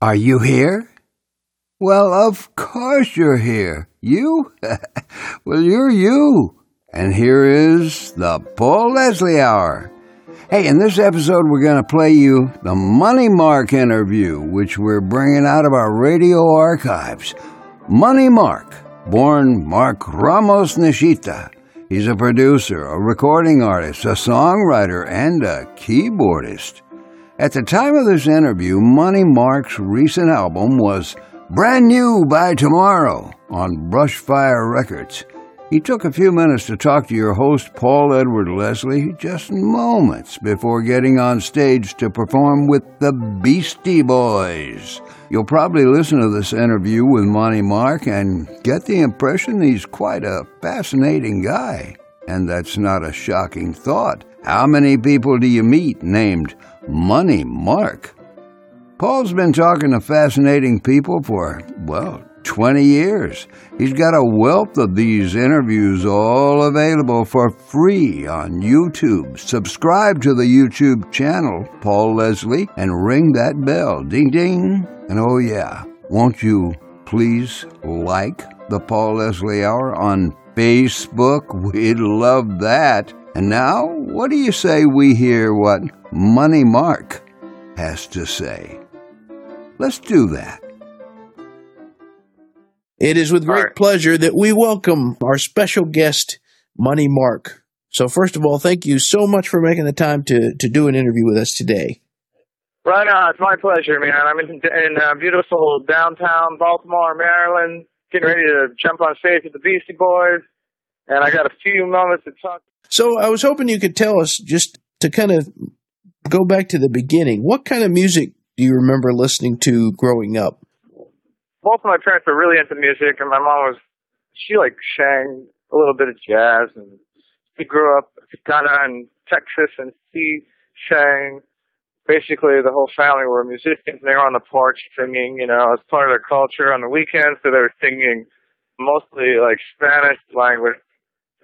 Are you here? Well, of course you're here. You? well, you're you. And here is the Paul Leslie Hour. Hey, in this episode, we're going to play you the Money Mark interview, which we're bringing out of our radio archives. Money Mark, born Mark Ramos Nishita. He's a producer, a recording artist, a songwriter, and a keyboardist. At the time of this interview, Money Mark's recent album was Brand New by Tomorrow on Brushfire Records. He took a few minutes to talk to your host, Paul Edward Leslie, just moments before getting on stage to perform with the Beastie Boys. You'll probably listen to this interview with Money Mark and get the impression he's quite a fascinating guy. And that's not a shocking thought. How many people do you meet named Money Mark? Paul's been talking to fascinating people for, well, 20 years. He's got a wealth of these interviews all available for free on YouTube. Subscribe to the YouTube channel, Paul Leslie, and ring that bell. Ding ding. And oh, yeah, won't you please like the Paul Leslie Hour on Facebook? We'd love that. And now, what do you say we hear what Money Mark has to say? Let's do that. It is with great right. pleasure that we welcome our special guest, Money Mark. So, first of all, thank you so much for making the time to, to do an interview with us today. Right on. It's my pleasure, man. I'm in, in uh, beautiful downtown Baltimore, Maryland, getting ready to jump on stage with the Beastie Boys, and I got a few moments to talk. So, I was hoping you could tell us, just to kind of go back to the beginning, what kind of music do you remember listening to growing up? Both of my parents were really into music, and my mom was, she like sang a little bit of jazz, and she grew up of in Texas, and she sang basically the whole family were musicians. They were on the porch singing, you know, as part of their culture on the weekends. So they were singing mostly like Spanish language,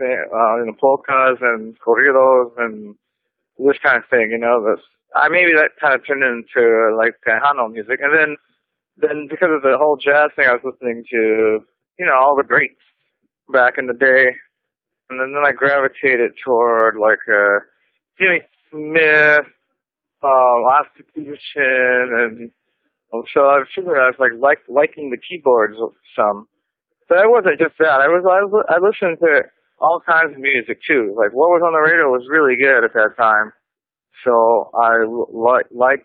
uh, you know, polkas and corridos and this kind of thing, you know. This, I maybe that kind of turned into like Tejano music, and then then because of the whole jazz thing, I was listening to you know all the greats back in the day, and then, then I gravitated toward like uh, Jimmy Smith uh, Constitution, and so I figured I was like, like liking the keyboards some. But it wasn't just that. I was I, was, I listened to all kinds of music too. Like what was on the radio was really good at that time. So I like like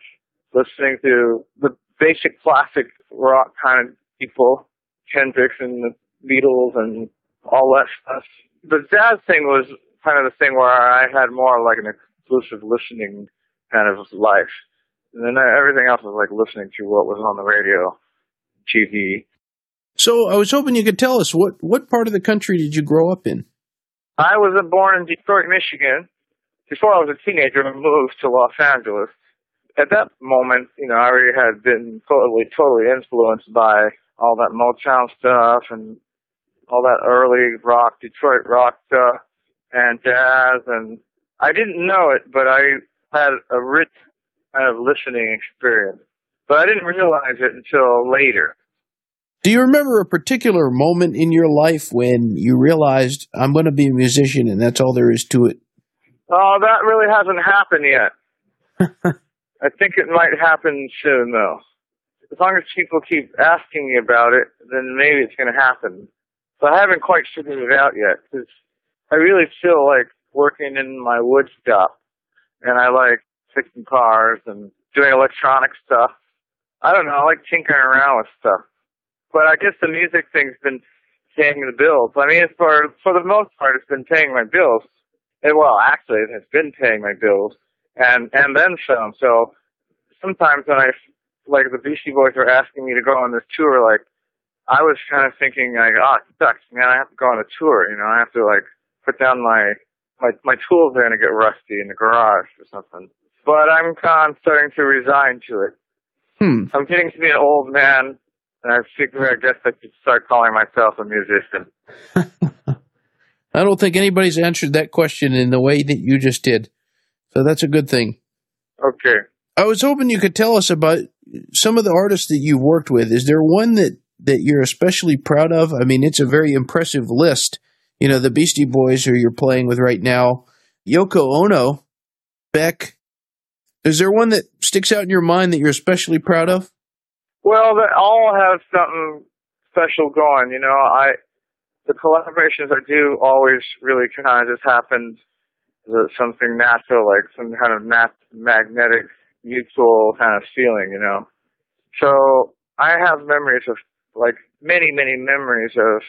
listening to the basic classic rock kind of people, Hendrix and the Beatles and all that stuff. The jazz thing was kind of the thing where I had more like an exclusive listening kind of life. And then everything else was like listening to what was on the radio, TV. So I was hoping you could tell us what, what part of the country did you grow up in? I was born in Detroit, Michigan. Before I was a teenager, I moved to Los Angeles. At that moment, you know, I already had been totally, totally influenced by all that Motown stuff and all that early rock, Detroit rock stuff and jazz. And I didn't know it, but I had a rich kind of listening experience, but I didn't realize it until later. Do you remember a particular moment in your life when you realized I'm going to be a musician and that's all there is to it? Oh, that really hasn't happened yet. I think it might happen soon, though. As long as people keep asking me about it, then maybe it's going to happen. So I haven't quite figured it out yet because I really feel like working in my wood shop and I like fixing cars and doing electronic stuff. I don't know, I like tinkering around with stuff. But I guess the music thing's been paying the bills. I mean, for for the most part, it's been paying my bills. And, well, actually, it has been paying my bills, and and then some. So sometimes when I like the Beastie Boys were asking me to go on this tour, like I was kind of thinking like, oh, it sucks, man. I have to go on a tour. You know, I have to like put down my my my tools are gonna get rusty in the garage or something. But I'm kind of starting to resign to it. Hmm. I'm getting to be an old man, and I figure I guess I should start calling myself a musician. I don't think anybody's answered that question in the way that you just did. So that's a good thing. Okay. I was hoping you could tell us about some of the artists that you've worked with. Is there one that that you're especially proud of? I mean, it's a very impressive list. You know, the Beastie Boys who you're playing with right now, Yoko Ono, Beck. Is there one that sticks out in your mind that you're especially proud of? Well, they all have something special going. You know, I the collaborations I do always really kind of just happen something natural, like some kind of nat- magnetic mutual kind of feeling, you know. So I have memories of like many, many memories of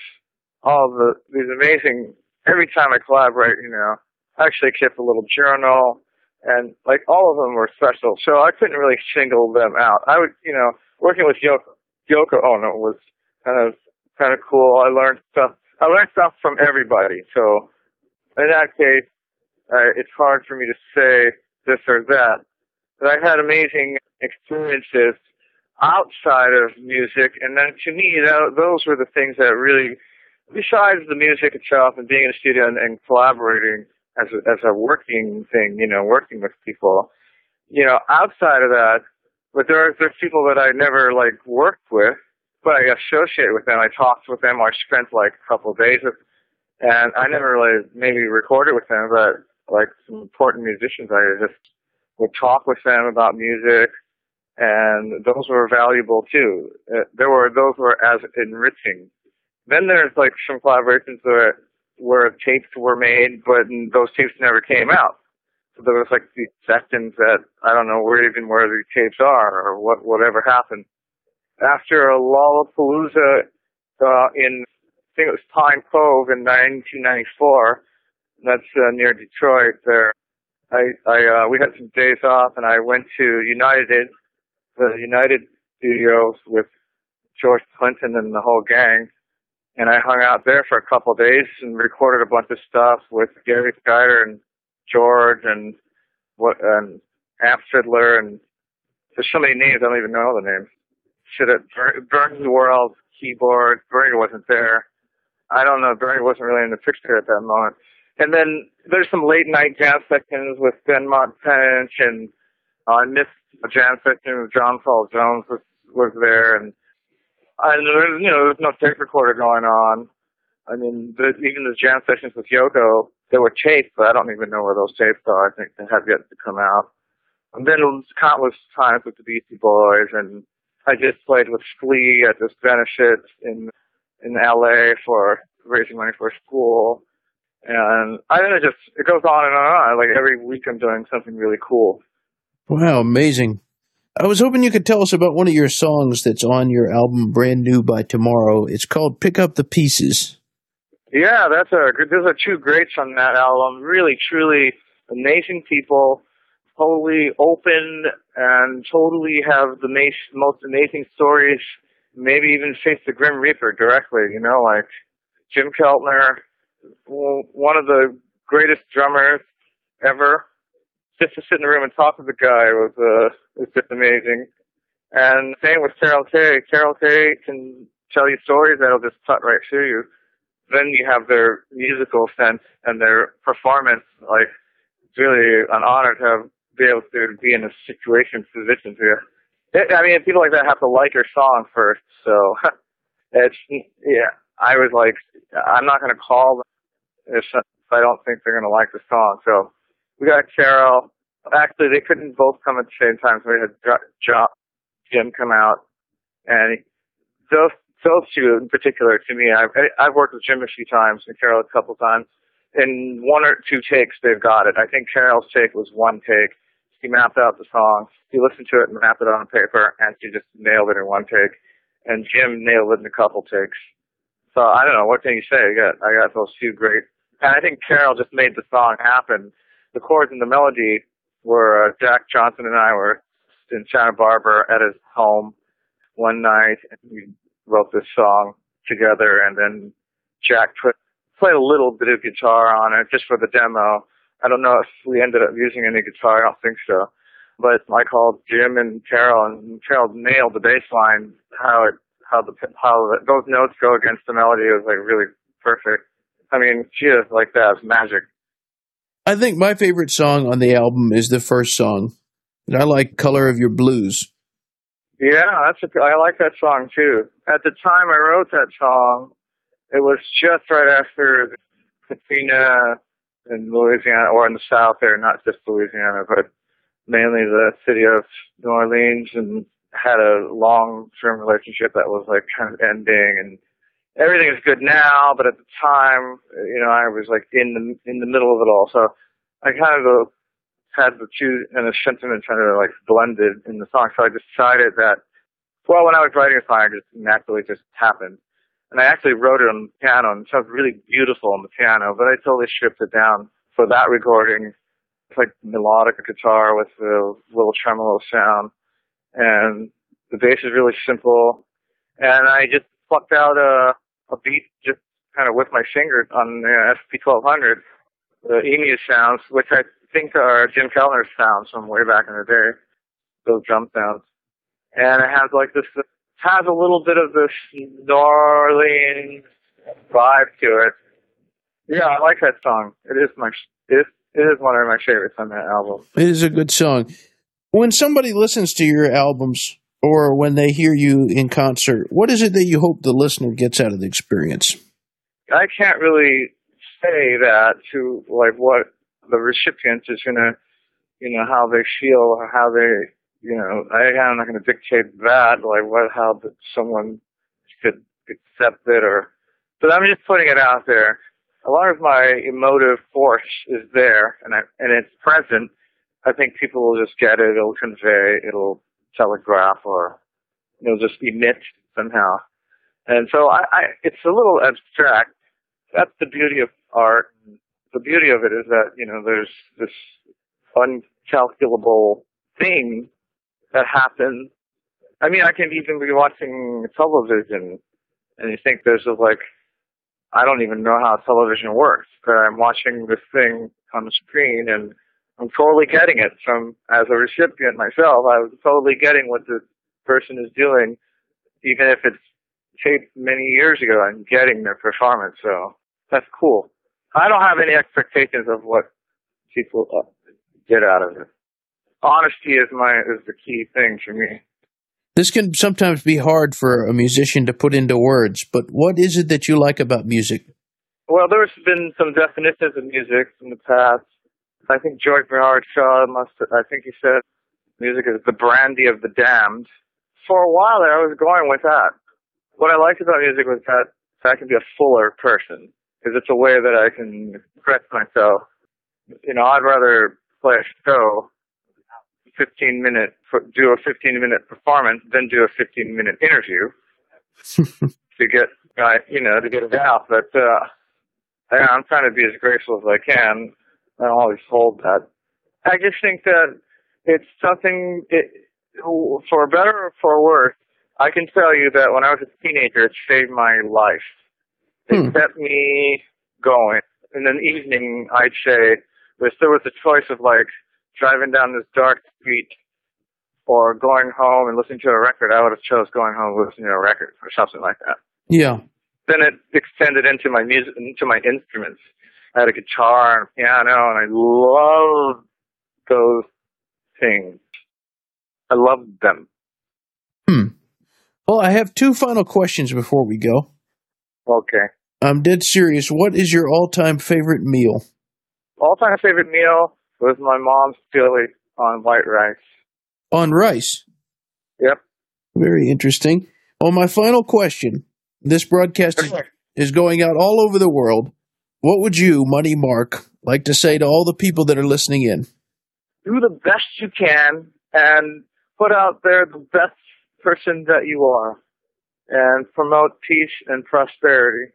all the these amazing. Every time I collaborate, you know, I actually kept a little journal, and like all of them were special. So I couldn't really single them out. I would, you know, working with Yoko Yoko Ono was kind of kind of cool. I learned stuff. I learned stuff from everybody. So in that case, uh, it's hard for me to say this or that. But I had amazing experiences outside of music, and then to me, that, those were the things that really, besides the music itself and being in a studio and, and collaborating as a, as a working thing, you know, working with people, you know, outside of that, but there are there's people that I never like worked with, but I associate with them. I talked with them. I spent like a couple of days with, and I never really maybe recorded with them, but like some important musicians, I just would talk with them about music, and those were valuable too. Uh, there were those were as enriching. Then there's like some collaborations where where tapes were made, but those tapes never came out. There was like these sessions that I don't know where even where these tapes are or what whatever happened. After a Lollapalooza uh, in I think it was Pine Cove in 1994, that's uh, near Detroit. There, I, I, uh, we had some days off, and I went to United, the United Studios with George Clinton and the whole gang, and I hung out there for a couple of days and recorded a bunch of stuff with Garry Shider and George and what and Amp Fiddler and there's so names I don't even know the names. Should have Bernie Worrell keyboard. Bernie wasn't there. I don't know. Bernie wasn't really in the picture at that moment. And then there's some late night jam sessions with Benmont Tench and uh, I missed a jam session with John Paul Jones was was there and and there's you know there's no tape recorder going on. I mean the, even the jam sessions with Yoko they were taped, but I don't even know where those tapes are. I think they have yet to come out. And then it was countless times with the Beastie Boys and I just played with Flea at this benefit in in LA for raising money for school. And I think it just it goes on and on and on. Like every week, I'm doing something really cool. Wow, amazing! I was hoping you could tell us about one of your songs that's on your album, Brand New by Tomorrow. It's called "Pick Up the Pieces." Yeah, that's a there's a two greats on that album. Really, truly amazing people, totally open and totally have the most amazing stories. Maybe even face the Grim Reaper directly. You know, like Jim Keltner, one of the greatest drummers ever. Just to sit in the room and talk to the guy was uh, was just amazing. And same with Carol Kaye. Carol Kaye can tell you stories that'll just cut right through you. Then you have their musical sense and their performance. Like, it's really an honor to have be able to be in a situation position to. I mean, people like that have to like your song first. So it's yeah. I was like, I'm not to call them if I don't think they're to like the song. So we got Carol. Actually, they couldn't both come at the same time, so we had John, Jim come out, and those those two in particular to me, I've I've worked with Jim a few times and Carol a couple times. In one or two takes, they've got it. I think Carol's take was one take. She mapped out the song. She listened to it and mapped it on paper, and she just nailed it in one take. And Jim nailed it in a couple takes. So I don't know. What can you say? I got I got those two great and I think Carol just made the song happen. The chords and the melody were uh, Jack Johnson and I were in Santa Barbara at his home one night, and we wrote this song together. And then Jack put, played a little bit of guitar on it just for the demo. I don't know if we ended up using any guitar. I don't think so. But I called Jim and Carol, and Carol nailed the bass line. How it, how the, how the, those notes go against the melody was like really perfect. I mean, she is like that. Magic. I think my favorite song on the album is the first song, I like Color of Your Blues. Yeah, that's a, I like that song too. At the time I wrote that song, it was just right after Katrina in Louisiana or in the South there, not just Louisiana, but mainly the city of New Orleans and had a long term relationship that was like kind of ending and everything is good now, but at the time, you know, I was like in the in the middle of it all. So I kind of had the two and the sentiments kind of like blended in the song. So I decided that, well, when I was writing a song, it just naturally just happened. And I actually wrote it on the piano and it sounds really beautiful on the piano, but I totally stripped it down for that recording. It's like melodic guitar with a little tremolo sound and the bass is really simple. And I just plucked out a, a beat just kind of with my fingers on the SP1200, the EMU sounds, which I think are Jim Keltner's sounds from way back in the day, those drum sounds. And it has like this, has a little bit of this Orleans vibe to it. Yeah, I like that song. It is my, it is, it is one of my favorites on that album. It is a good song. When somebody listens to your albums or when they hear you in concert, what is it that you hope the listener gets out of the experience? I can't really say that to like what the recipient is gonna, you know, how they feel or how they, you know, I, I'm not gonna dictate that, like what, how someone could accept it or, but I'm just putting it out there. As long as my emotive force is there and I, and it's present, I think people will just get it. It'll convey. It'll telegraph, or it'll just emit somehow. And so I, I, it's a little abstract. That's the beauty of art. The beauty of it is that you know there's this uncalculable thing that happens. I mean, I can even be watching television, and you think there's a, like, I don't even know how television works, but I'm watching this thing on the screen and I'm totally getting it from as a recipient myself. I was totally getting what the person is doing, even if it's taped many years ago. I'm getting their performance, so that's cool. I don't have any expectations of what people uh, get out of it. Honesty is my is the key thing for me. This can sometimes be hard for a musician to put into words, but what is it that you like about music? Well, there's been some definitions of music in the past I think George Bernard Shaw must. I think he said music is the brandy of the damned. For a while there, I was going with that. What I liked about music was that I can be a fuller person because it's a way that I can express myself. You know, I'd rather play a show, 15 minute, do a 15 minute performance than do a 15 minute interview to get, you know, to get it out. But uh, yeah, I'm trying to be as graceful as I can I always hold that. I just think that it's something, it, for better or for worse, I can tell you that when I was a teenager, it saved my life. It hmm. kept me going. In an evening, I'd say, if there was a choice of like driving down this dark street or going home and listening to a record, I would have chose going home and listening to a record or something like that. Yeah. Then it extended into my music, into my instruments. I had a guitar and a piano, and I loved those things. I loved them. Hmm. Well, I have two final questions before we go. Okay. I'm dead serious. What is your all-time favorite meal? All-time favorite meal was my mom's chili on white rice. On rice? Yep. Very interesting. Well, my final question. This broadcast is, is going out all over the world. What would you, Money Mark, like to say to all the people that are listening in? Do the best you can and put out there the best person that you are and promote peace and prosperity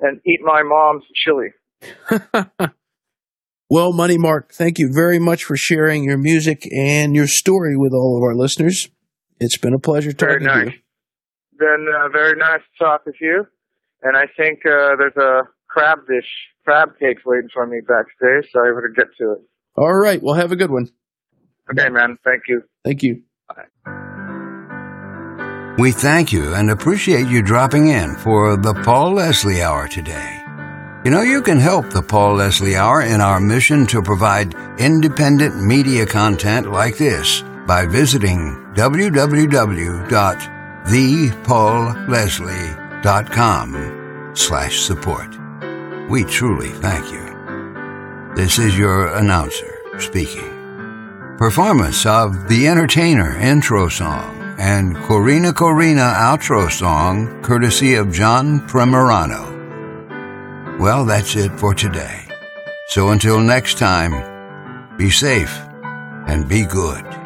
and eat my mom's chili. well, Money Mark, thank you very much for sharing your music and your story with all of our listeners. It's been a pleasure talking nice. to you. Been uh, very nice to talk with you. And I think uh, there's a crab dish, crab cakes waiting for me backstage, so I better get to it. All right. Well, have a good one. Okay, man. Thank you. Thank you. Bye. We thank you and appreciate you dropping in for the Paul Leslie Hour today. You know, you can help the Paul Leslie Hour in our mission to provide independent media content like this by visiting www.thepaulleslie.com slash support. We truly thank you. This is your announcer speaking. Performance of The Entertainer intro song and Corina Corina outro song courtesy of John Primorano. Well, that's it for today. So until next time, be safe and be good.